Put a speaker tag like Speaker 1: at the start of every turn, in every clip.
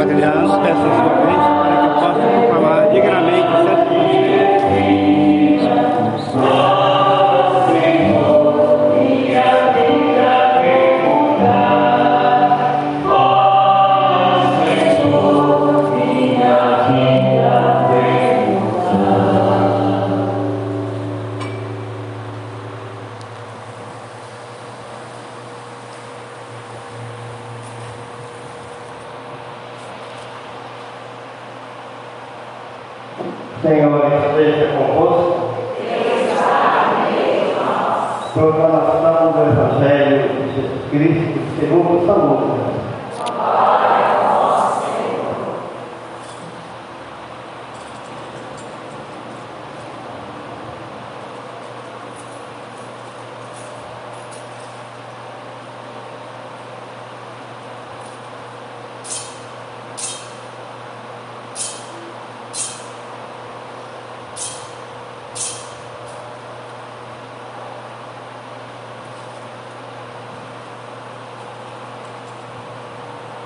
Speaker 1: Aliás, essas doenças para que eu possa falar dignamente, certo?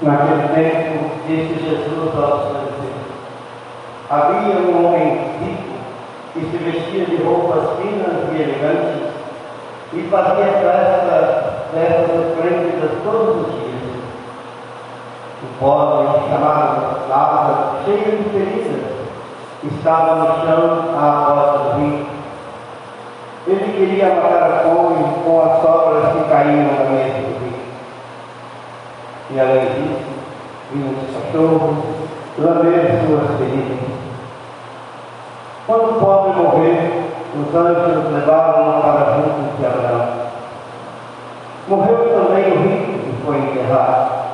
Speaker 1: Naquele tempo, disse Jesus aos fariseus: Havia um homem rico que se vestia de roupas finas e elegantes e fazia festas, festas esplêndidas todos os dias. O pobre, chamado Lázaro, cheio de feridas, estava no chão à porta do rico. Ele queria matar a fome com as sobras que caíam na mesa. E além disso, vinham os cachorros, lamber suas feridas. Quando o pobre morreu, os anjos levaram-no para junto de Abraão. Morreu também o rico que foi enterrado.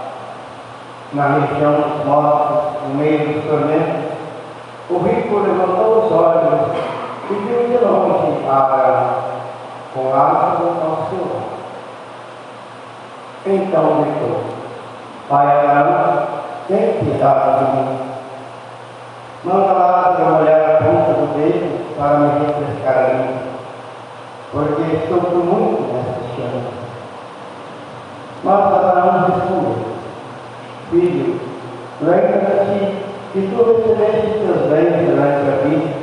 Speaker 1: Na região dos mortos, no meio dos tormentos, o rico levantou os olhos e viu de longe Abraão, com Lázaro ao seu lado. Então gritou, Pai Abraão, tem piedade de mim. Manda Lázaro molhar a ponta do dedo para me refrescar a mim, porque com muito nessa chama. Mas Abraão respondeu, Filho, lembra-te que tu recebeste teus bens durante a vida,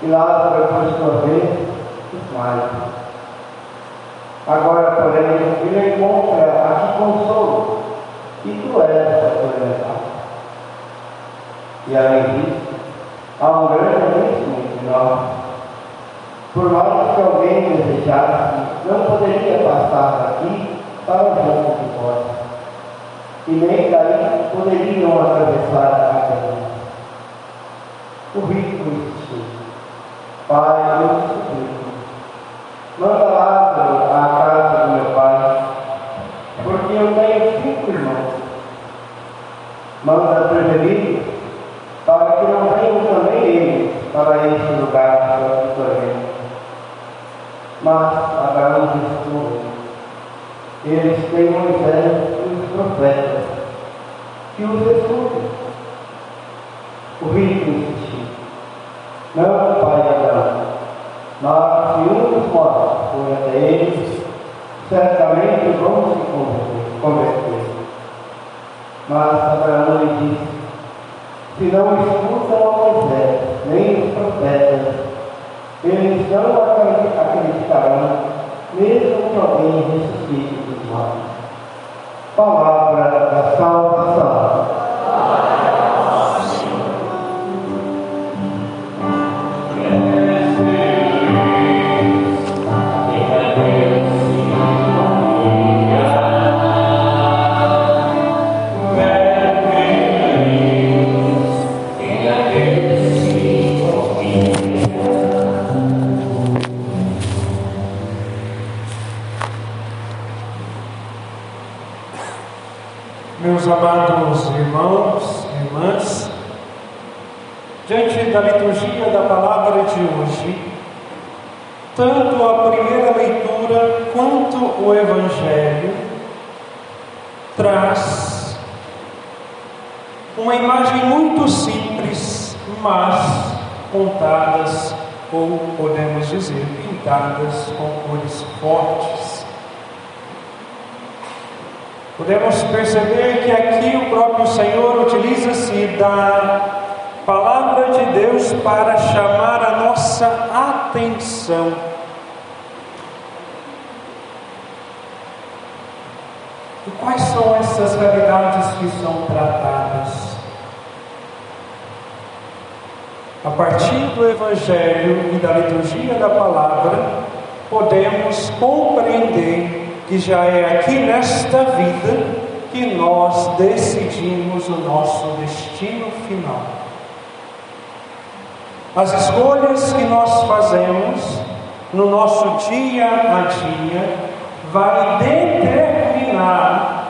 Speaker 1: e Lázaro, por sua vez, desmaia. Agora, porém, ele encontra aqui consolo, e tu és atormentado. E além disso, há um grande abismo entre nós. Por mais que alguém desejasse, não poderia passar daqui para o jogo de fora. E nem daí poderiam atravessar a terra. O rico
Speaker 2: Podemos perceber que aqui o próprio Senhor utiliza-se da palavra de Deus para chamar a nossa atenção. E quais são essas realidades que são tratadas? A partir do Evangelho e da liturgia da palavra, podemos compreender que já é aqui nesta vida que nós decidimos o nosso destino final. As escolhas que nós fazemos no nosso dia a dia vai determinar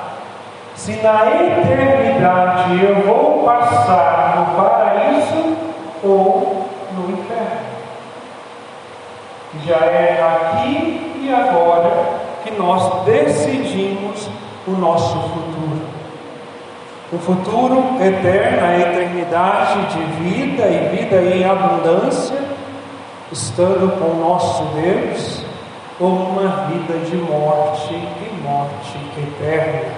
Speaker 2: se na eternidade eu vou passar no paraíso ou no inferno. Já é aqui e agora nós decidimos o nosso futuro. O futuro eterno, a eternidade de vida e vida em abundância, estando com o nosso Deus, ou uma vida de morte e morte eterna.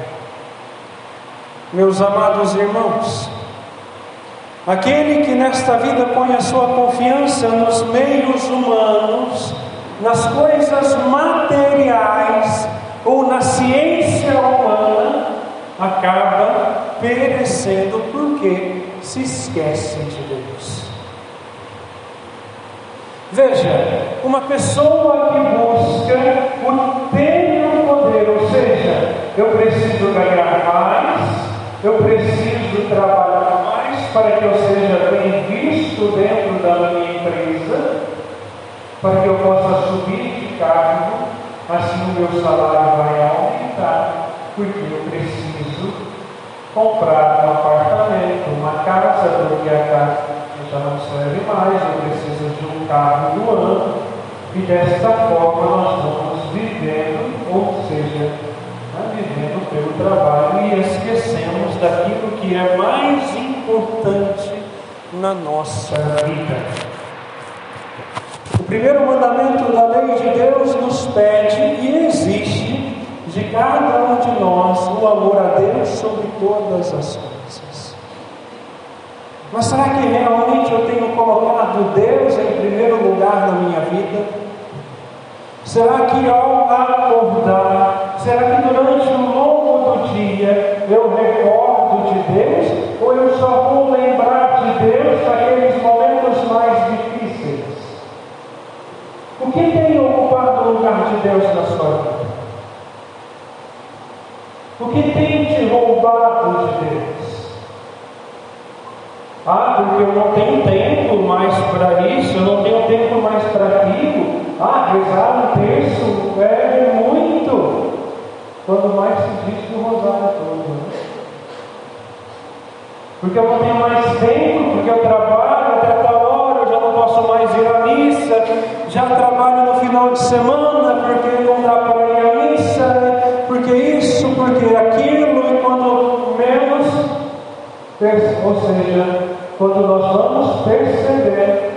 Speaker 2: Meus amados irmãos, aquele que nesta vida põe a sua confiança nos meios humanos, nas coisas materiais ou na ciência humana, acaba perecendo porque se esquece de Deus. Veja, uma pessoa que busca o o poder, ou seja, eu preciso ganhar mais, eu preciso trabalhar mais para que eu seja bem visto dentro da minha empresa, para que eu possa subir de cargo, assim o meu salário vai aumentar, porque eu preciso comprar um apartamento, uma casa, porque a casa já não serve mais, eu preciso de um carro do ano, e desta forma nós vamos vivendo, ou seja, né, vivendo pelo trabalho e esquecemos daquilo que é mais importante na nossa vida. Primeiro mandamento da lei de Deus nos pede e exige de cada um de nós o amor a Deus sobre todas as coisas. Mas será que realmente eu tenho colocado Deus em primeiro lugar na minha vida? Será que ao acordar, será que durante o longo do dia eu recordo de Deus? Ou eu só vou lembrar de Deus naqueles momentos mais difíceis? O que tem ocupado o lugar de Deus na sua vida? O que tem te roubado de Deus? Ah, porque eu não tenho tempo mais para isso, eu não tenho tempo mais para aquilo. Ah, rezar um terço é muito. Quando mais se diz que o rosário todo. Né? Porque eu não tenho mais tempo, porque eu trabalho até tal hora, eu já não posso mais ir à missa, já trabalho no final de semana, porque não dá para ir à missa, porque isso, porque aquilo, e quando menos, ou seja, quando nós vamos perceber,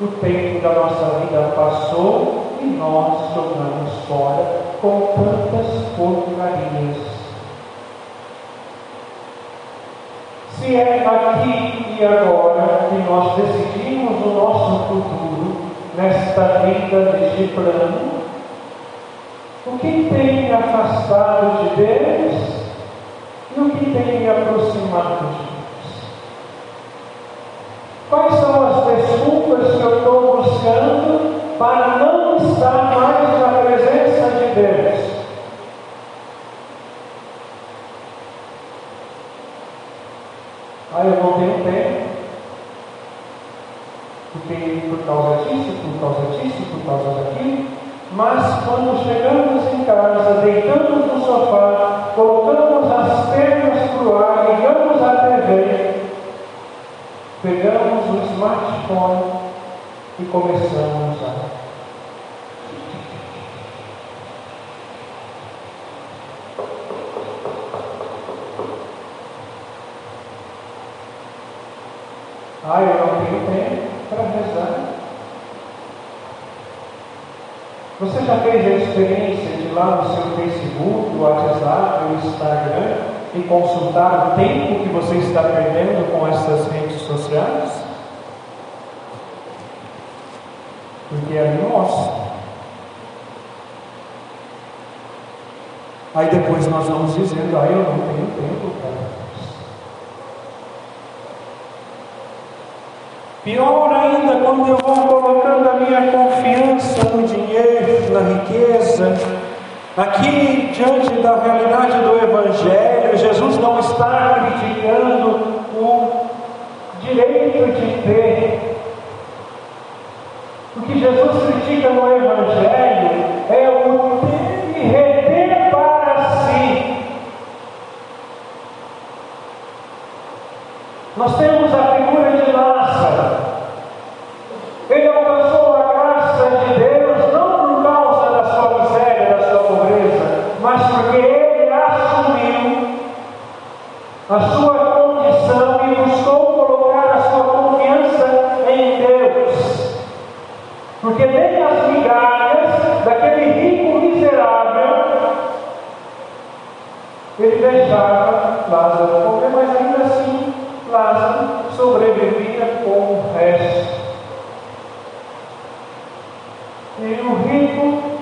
Speaker 2: o tempo da nossa vida passou e nós jogamos fora com tantas porcarias. Se é aqui e agora que nós decidimos o nosso futuro, nesta vida deste plano, o que tem me afastado de Deus e o que tem me aproximado de Deus? Quais são as desculpas que eu estou buscando para não estar mais na presença de Deus? Ah, eu não tenho tempo. Porque por causa disso, por causa disso, por causa daquilo. Mas quando chegamos em casa, deitamos no sofá, colocamos as pernas para o ar, ligamos a TV, pegamos o smartphone e começamos a Ah, eu não tenho tempo para rezar. Você já fez a experiência de lá no seu Facebook, o WhatsApp, o Instagram e consultar o tempo que você está perdendo com essas redes sociais? Porque ali mostra. Aí depois nós vamos dizendo, ah, eu não tenho tempo para Pior ainda quando eu vou colocando a minha confiança no dinheiro, na riqueza. Aqui, diante da realidade do Evangelho, Jesus não está criticando o direito de ter, Jesus critica no Evangelho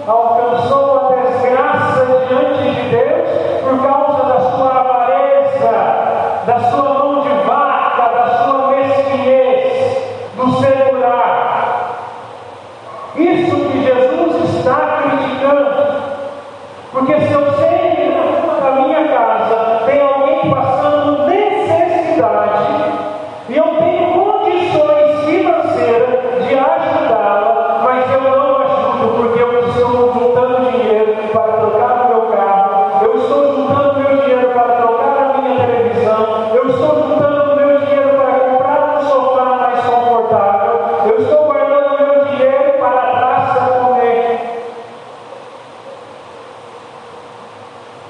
Speaker 2: alcançou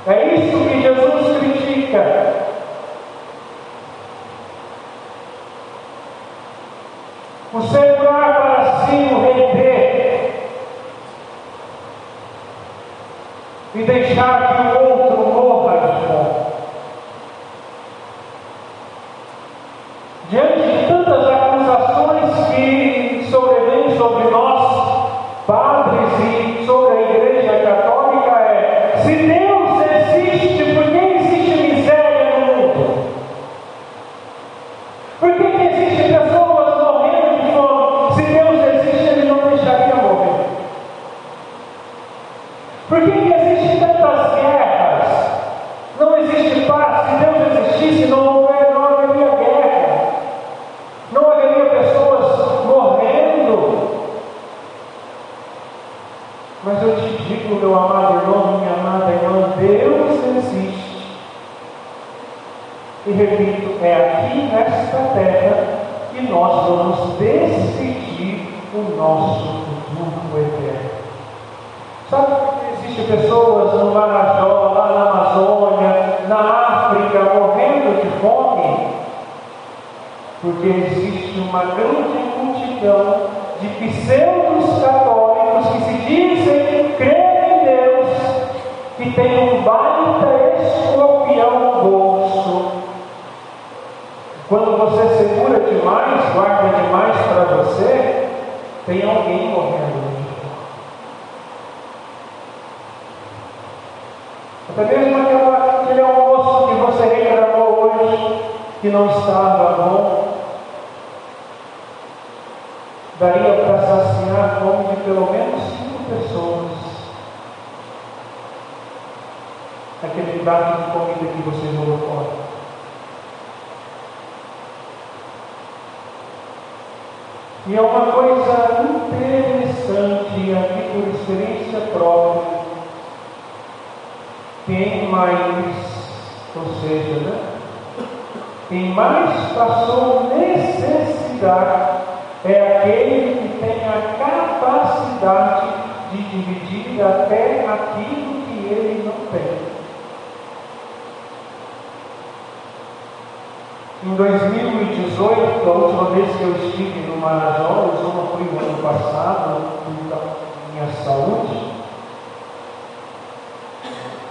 Speaker 2: É isso que Jesus critica. O E repito, é aqui nesta terra que nós vamos decidir o nosso futuro eterno. Sabe que existem pessoas no Marajó, lá na Amazônia, na África, morrendo de fome? Porque existe uma grande multidão de pseudos católicos que se dizem crer em Deus, que tem um baita escorpião no bolso. Quando você segura demais, guarda demais para você, tem alguém morrendo. Até mesmo aquela, aquele almoço que você reclamou hoje, que não estava bom, daria para saciar a fome de pelo menos cinco pessoas. Aquele prato de comida que você jogou fora. E é uma coisa interessante aqui por experiência própria. Quem mais, ou seja, né? quem mais passou necessidade é aquele que tem a capacidade de dividir até aquilo que ele não tem. Em 2018, a última vez que eu estive no Marajó, eu só fui no ano passado, por minha saúde,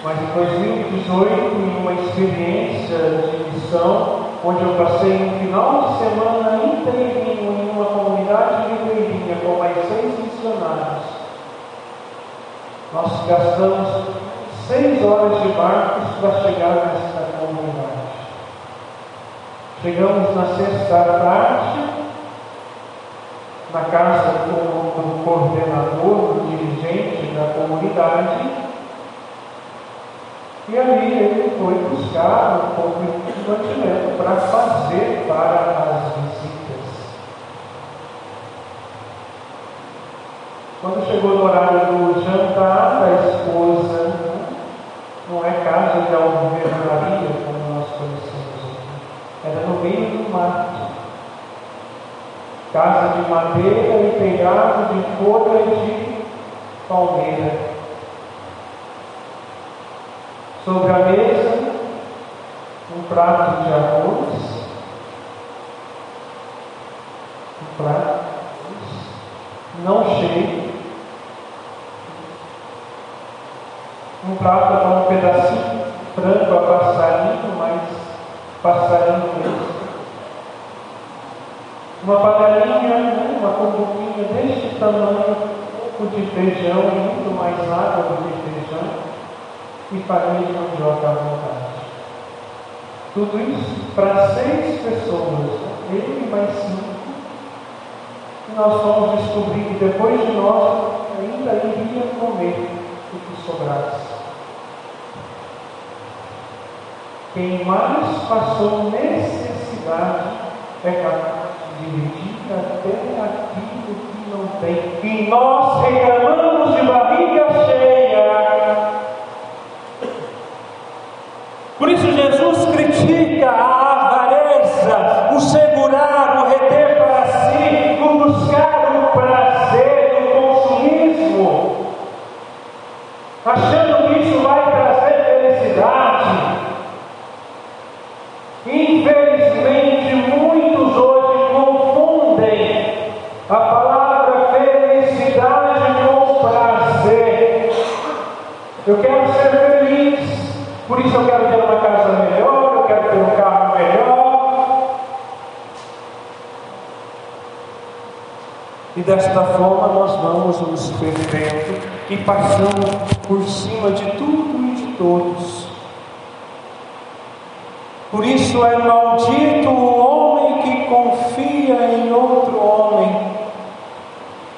Speaker 2: mas em 2018, em uma experiência de missão, onde eu passei um final de semana inteirinho em uma comunidade ribeirinha com mais seis missionários, nós gastamos seis horas de barcos para chegar nessa comunidade. Chegamos na sexta tarde, na casa do, do coordenador, do dirigente da comunidade, e ali ele foi buscar um pouco de mantimento para fazer para as visitas. chegou no horário do jantar da esposa, não é casa de alvenaria era no meio do mato. Casa de madeira e telhado de folha de palmeira. Sobre a mesa, um prato de arroz, um prato não cheio, um prato com um pedacinho frango a passarinho, mas passarinho mesmo. Uma panelinha, né, uma cumbuquinha deste tamanho, um de feijão, muito mais água do que feijão, e farinha de mandioca à vontade. Tudo isso para seis pessoas, ele mais cinco. E nós vamos descobrir que depois de nós ainda iria comer o que sobrasse. Quem mais passou necessidade é capaz de dividir até aquilo que não tem. E nós reclamamos Infelizmente, muitos hoje confundem a palavra felicidade com prazer. Eu quero ser feliz, por isso eu quero ter uma casa melhor, eu quero ter um carro melhor. E desta forma nós vamos nos perdendo e passando por cima de tudo e de todos. Por isso é maldito o homem que confia em outro homem.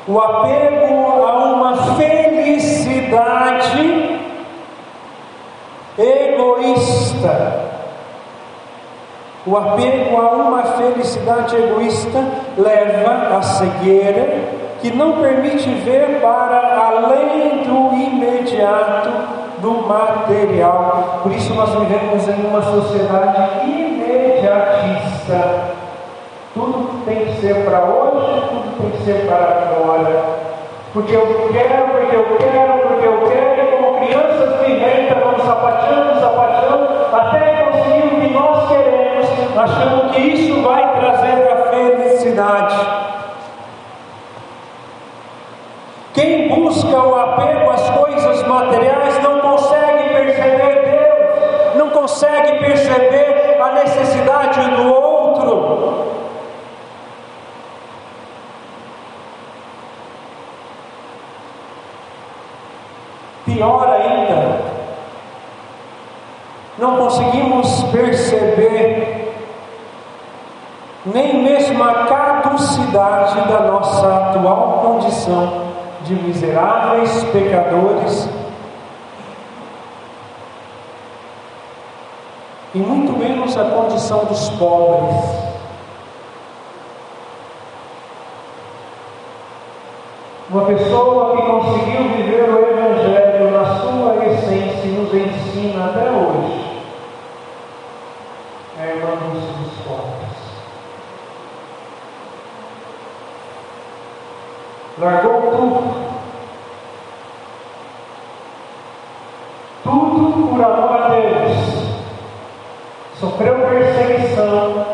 Speaker 2: O apego a uma felicidade egoísta. O apego a uma felicidade egoísta leva à cegueira que não permite ver para além do imediato do material. Por isso nós vivemos em uma sociedade imediatista. Tudo tem que ser para hoje, tudo tem que ser para agora. Porque eu quero, porque eu quero, porque eu quero, e como crianças pimentas, vamos sapateando, sapateando, até conseguir o que nós queremos, achando que isso vai trazer a felicidade. Quem busca o apego às coisas materiais não consegue perceber Deus, não consegue perceber a necessidade do outro. Pior ainda, não conseguimos perceber nem mesmo a caducidade da nossa atual condição de miseráveis pecadores e muito menos a condição dos pobres. Uma pessoa que conseguiu viver o Evangelho na sua essência nos ensina até hoje é a dos pobres. Largou tudo. Tudo por amor a Deus. Sofreu perseguição.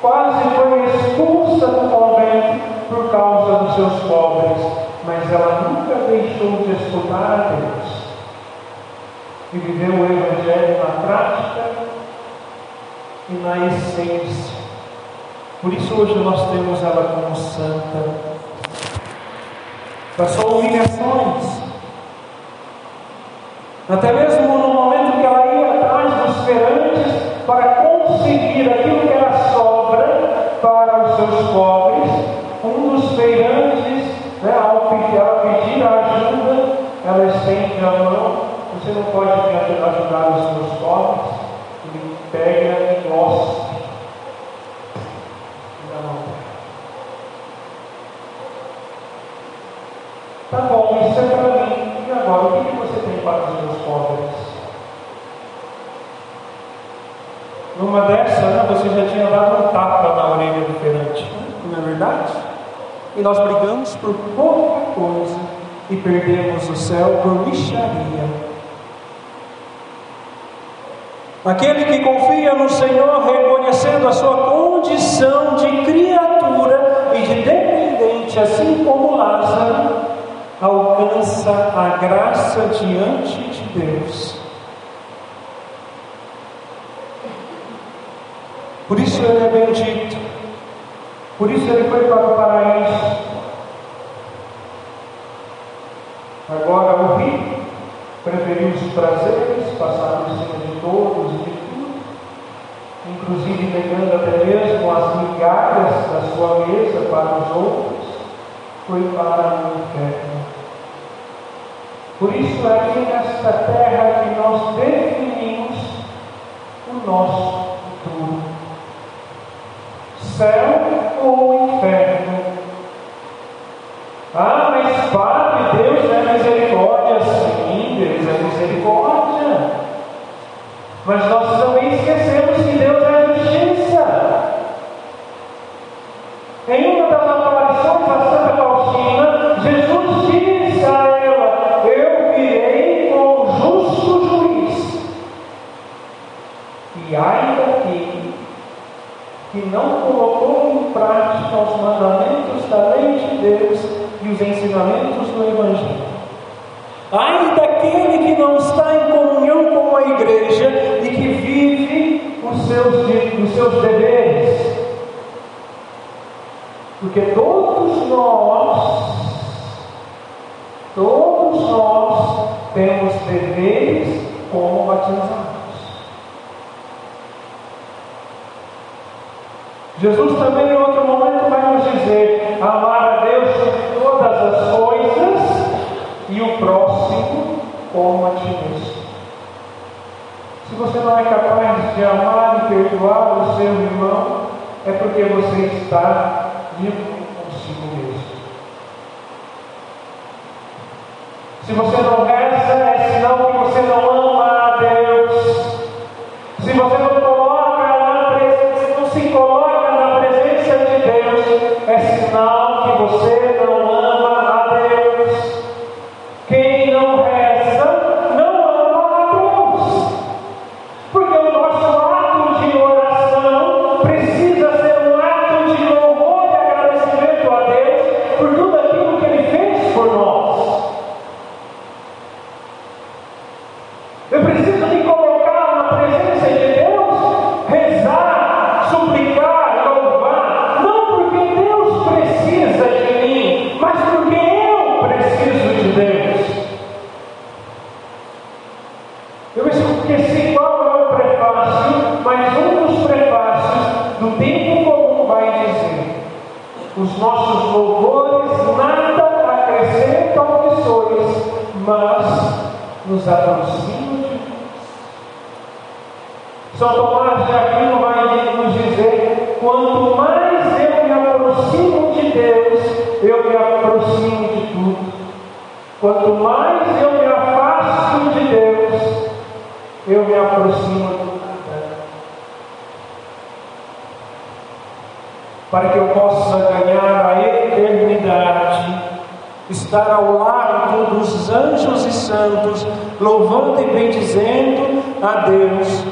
Speaker 2: Quase foi expulsa do convento por causa dos seus pobres. Mas ela nunca deixou de escutar a Deus. E viveu o Evangelho na prática e na essência. Por isso hoje nós temos ela como santa passou humilhações. Até mesmo para conseguir aquilo que era sobra para os seus pobres, um dos feirantes, né, ao pedir, ela pedir ajuda, ela estende a mão, você não pode me ajudar os seus pobres, ele pega e gosta. Tá bom. dessa, né, você já tinha dado um tapa na orelha do perante, não é verdade? E nós brigamos por pouca coisa e perdemos o céu por micharia. Aquele que confia no Senhor, reconhecendo a sua condição de criatura e de dependente, assim como Lázaro, alcança a graça diante de Deus. Por isso ele é bendito, por isso ele foi para o paraíso. Agora o rico preferiu os prazeres, passar por cima de todos e de tudo, inclusive negando até mesmo as migalhas da sua mesa para os outros, foi para o inferno. Por isso, é aqui nesta terra que nós definimos o nosso futuro: céu ou inferno. Prática os mandamentos da lei de Deus e os ensinamentos do Evangelho. Ai daquele que não está em comunhão com a igreja e que vive os seus, os seus deveres. Porque todos nós, todos nós temos deveres como batizados. Jesus também em outro momento vai nos dizer amar a Deus todas as coisas e o próximo como a ti mesmo. Se você não é capaz de amar e perdoar o seu irmão, é porque você está vivo consigo mesmo. Se você não reza, é sinal que você não ama eu me aproximo de tudo. Quanto mais eu me afasto de Deus, eu me aproximo do. Para que eu possa ganhar a eternidade, estar ao lado dos anjos e santos, louvando e bendizendo a Deus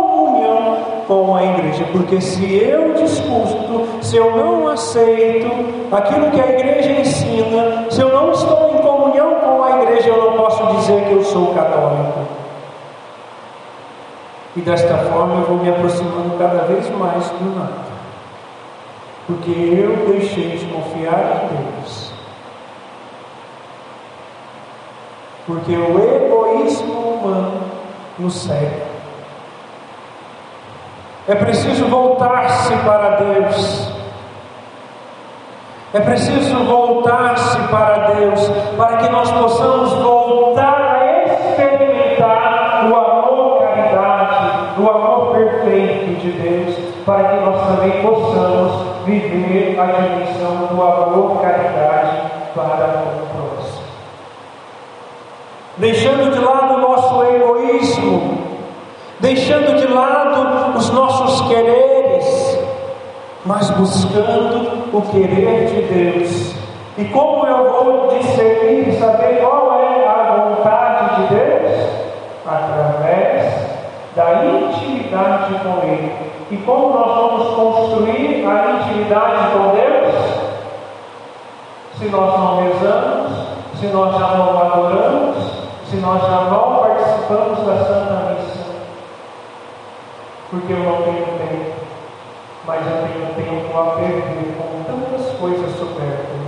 Speaker 2: com a Igreja, porque se eu discuto, se eu não aceito aquilo que a Igreja ensina, se eu não estou em comunhão com a Igreja, eu não posso dizer que eu sou católico. E desta forma eu vou me aproximando cada vez mais do nada. Porque eu deixei de confiar em Deus. Porque o egoísmo humano nos cega. É preciso voltar-se para Deus. É preciso voltar-se para Deus, para que nós possamos voltar a experimentar o amor caridade, o amor perfeito de Deus, para que nós também possamos viver a dimensão do amor caridade para o próximo. Deixando de lado o nosso egoísmo, deixando de lado mas buscando o querer de Deus. E como eu vou discernir e saber qual é a vontade de Deus? Através da intimidade com Ele. E como nós vamos construir a intimidade com Deus? Se nós não rezamos, se nós já não adoramos, se nós já não participamos da Santa Missa. Porque eu não tenho tempo mas eu tenho tempo a perder com tantas coisas supérfluas.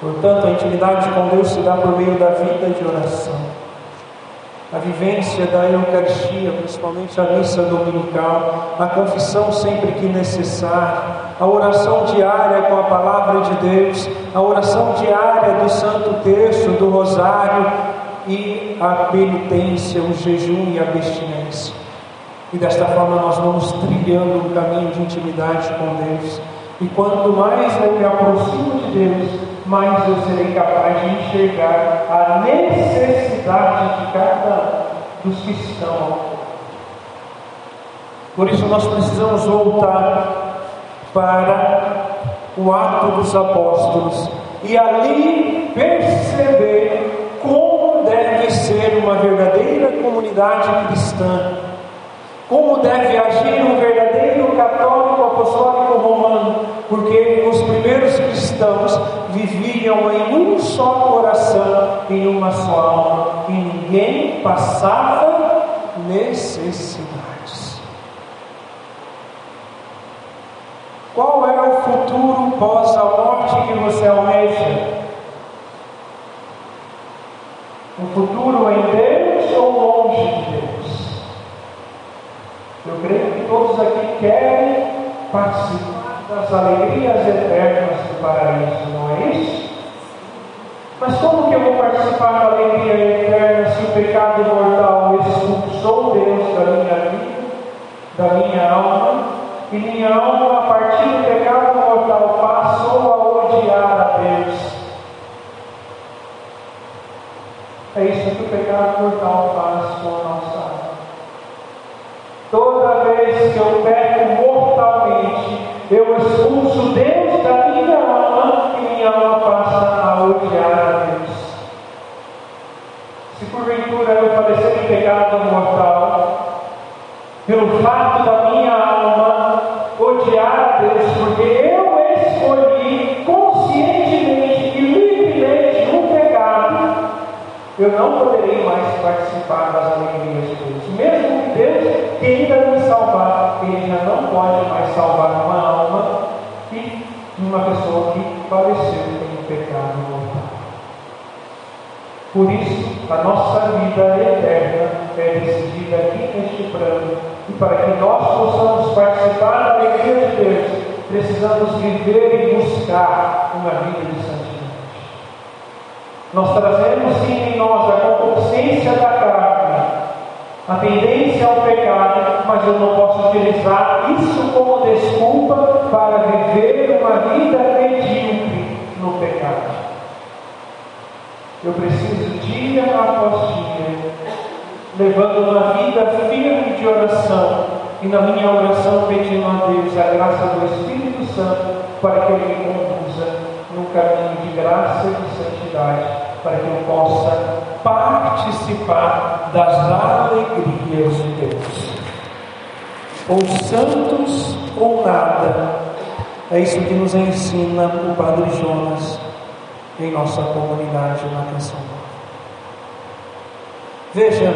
Speaker 2: Portanto, a intimidade com Deus se dá por meio da vida de oração. A vivência da Eucaristia, principalmente a missa dominical, a confissão sempre que necessário, a oração diária com a palavra de Deus, a oração diária do Santo Terço, do Rosário e a penitência, o jejum e a abstinência. E desta forma nós vamos trilhando um caminho de intimidade com Deus. E quanto mais eu me aproximo de Deus, mais eu serei capaz de enxergar a necessidade de cada um dos que estão Por isso nós precisamos voltar para o ato dos apóstolos e ali perceber como deve ser uma verdadeira comunidade cristã como deve agir um verdadeiro católico apostólico romano? Porque os primeiros cristãos viviam em um só coração, em uma só alma, e ninguém passava necessidades. Qual é o futuro pós a morte que você almeja? Um futuro em Deus ou longe? Eu creio que todos aqui querem participar das alegrias eternas do paraíso, não é isso? Mas como que eu vou participar da alegria eterna se o pecado mortal expulsou Deus da minha vida, da minha alma, e minha alma, a partir do pecado mortal, E para que nós possamos participar da alegria de Deus, precisamos viver e buscar uma vida de santidade. Nós trazemos sim em nós a consciência da carne, a tendência ao pecado, mas eu não posso utilizar isso como desculpa para viver uma vida medíocre no pecado. Eu preciso dia após dia, levando uma vida firme de oração e na minha oração pedindo a Deus a graça do Espírito Santo para que Ele me conduza num caminho de graça e de santidade para que eu possa participar das alegrias de Deus. Ou santos ou nada. É isso que nos ensina o Padre Jonas em nossa comunidade na Canção Veja,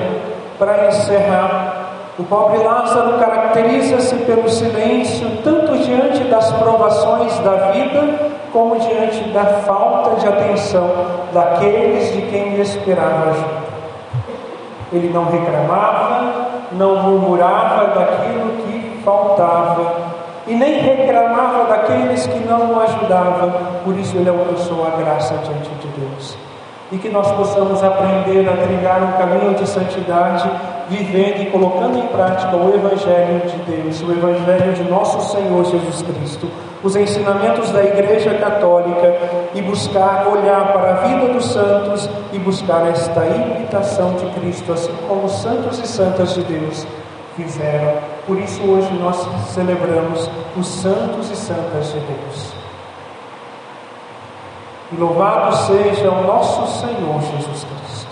Speaker 2: para encerrar, o pobre Lázaro caracteriza-se pelo silêncio, tanto diante das provações da vida, como diante da falta de atenção daqueles de quem ele esperava ajuda. Ele não reclamava, não murmurava daquilo que faltava, e nem reclamava daqueles que não o ajudavam, por isso ele alcançou a graça diante de Deus. E que nós possamos aprender a trilhar um caminho de santidade, vivendo e colocando em prática o Evangelho de Deus, o Evangelho de nosso Senhor Jesus Cristo, os ensinamentos da Igreja Católica e buscar olhar para a vida dos santos e buscar esta imitação de Cristo, assim como os santos e santas de Deus fizeram. Por isso hoje nós celebramos os santos e santas de Deus. Louvado seja o nosso Senhor Jesus Cristo.